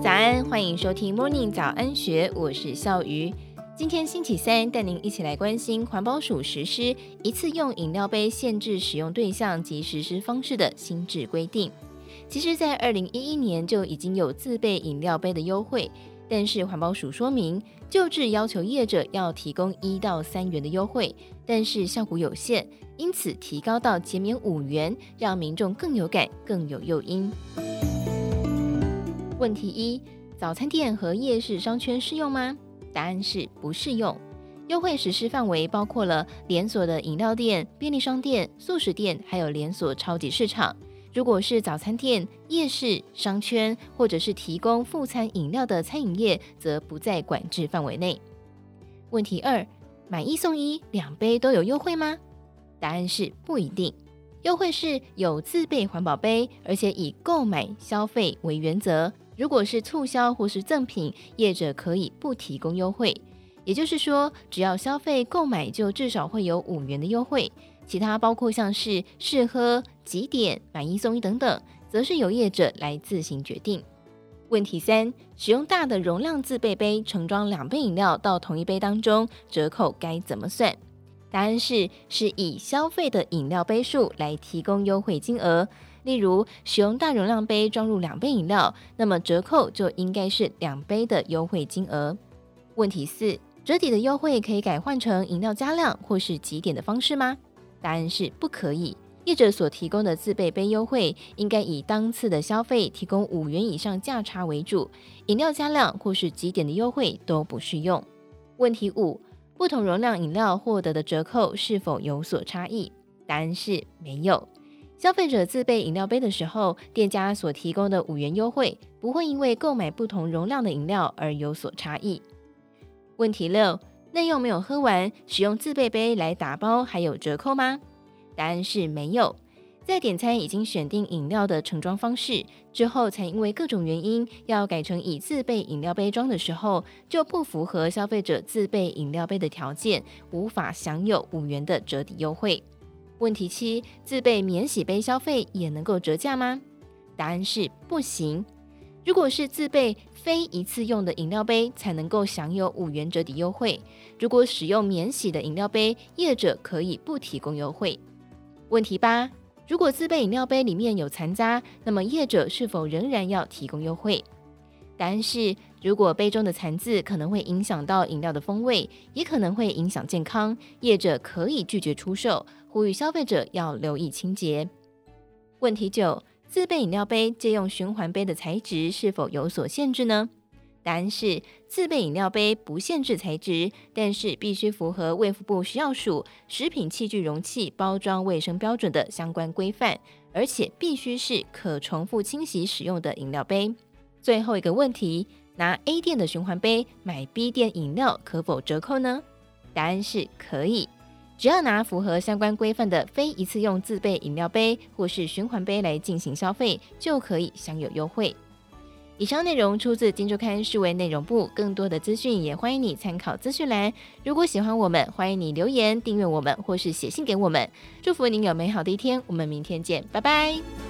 早安，欢迎收听 Morning 早安学，我是笑鱼。今天星期三，带您一起来关心环保署实施一次用饮料杯限制使用对象及实施方式的新制规定。其实，在二零一一年就已经有自备饮料杯的优惠，但是环保署说明，旧制要求业者要提供一到三元的优惠，但是效果有限，因此提高到减免五元，让民众更有感，更有诱因。问题一：早餐店和夜市商圈适用吗？答案是不适用。优惠实施范围包括了连锁的饮料店、便利商店、速食店，还有连锁超级市场。如果是早餐店、夜市、商圈，或者是提供副餐饮料的餐饮业，则不在管制范围内。问题二：买一送一，两杯都有优惠吗？答案是不一定。优惠是有自备环保杯，而且以购买消费为原则。如果是促销或是赠品，业者可以不提供优惠。也就是说，只要消费购买，就至少会有五元的优惠。其他包括像是试喝、几点、买一送一等等，则是由业者来自行决定。问题三：使用大的容量自备杯盛装两杯饮料到同一杯当中，折扣该怎么算？答案是是以消费的饮料杯数来提供优惠金额。例如，使用大容量杯装入两杯饮料，那么折扣就应该是两杯的优惠金额。问题四：折抵的优惠可以改换成饮料加量或是几点的方式吗？答案是不可以。业者所提供的自备杯优惠，应该以当次的消费提供五元以上价差为主，饮料加量或是几点的优惠都不适用。问题五：不同容量饮料获得的折扣是否有所差异？答案是没有。消费者自备饮料杯的时候，店家所提供的五元优惠不会因为购买不同容量的饮料而有所差异。问题六：内用没有喝完，使用自备杯来打包还有折扣吗？答案是没有。在点餐已经选定饮料的盛装方式之后，才因为各种原因要改成以自备饮料杯装的时候，就不符合消费者自备饮料杯的条件，无法享有五元的折抵优惠。问题七：自备免洗杯消费也能够折价吗？答案是不行。如果是自备非一次用的饮料杯，才能够享有五元折抵优惠。如果使用免洗的饮料杯，业者可以不提供优惠。问题八：如果自备饮料杯里面有残渣，那么业者是否仍然要提供优惠？答案是，如果杯中的残渍可能会影响到饮料的风味，也可能会影响健康，业者可以拒绝出售。呼吁消费者要留意清洁。问题九：自备饮料杯借用循环杯的材质是否有所限制呢？答案是：自备饮料杯不限制材质，但是必须符合卫福部食药署食品器具容器包装卫生标准的相关规范，而且必须是可重复清洗使用的饮料杯。最后一个问题：拿 A 店的循环杯买 B 店饮料可否折扣呢？答案是可以。只要拿符合相关规范的非一次用自备饮料杯或是循环杯来进行消费，就可以享有优惠。以上内容出自《金周刊》数位内容部，更多的资讯也欢迎你参考资讯栏。如果喜欢我们，欢迎你留言订阅我们或是写信给我们。祝福您有美好的一天，我们明天见，拜拜。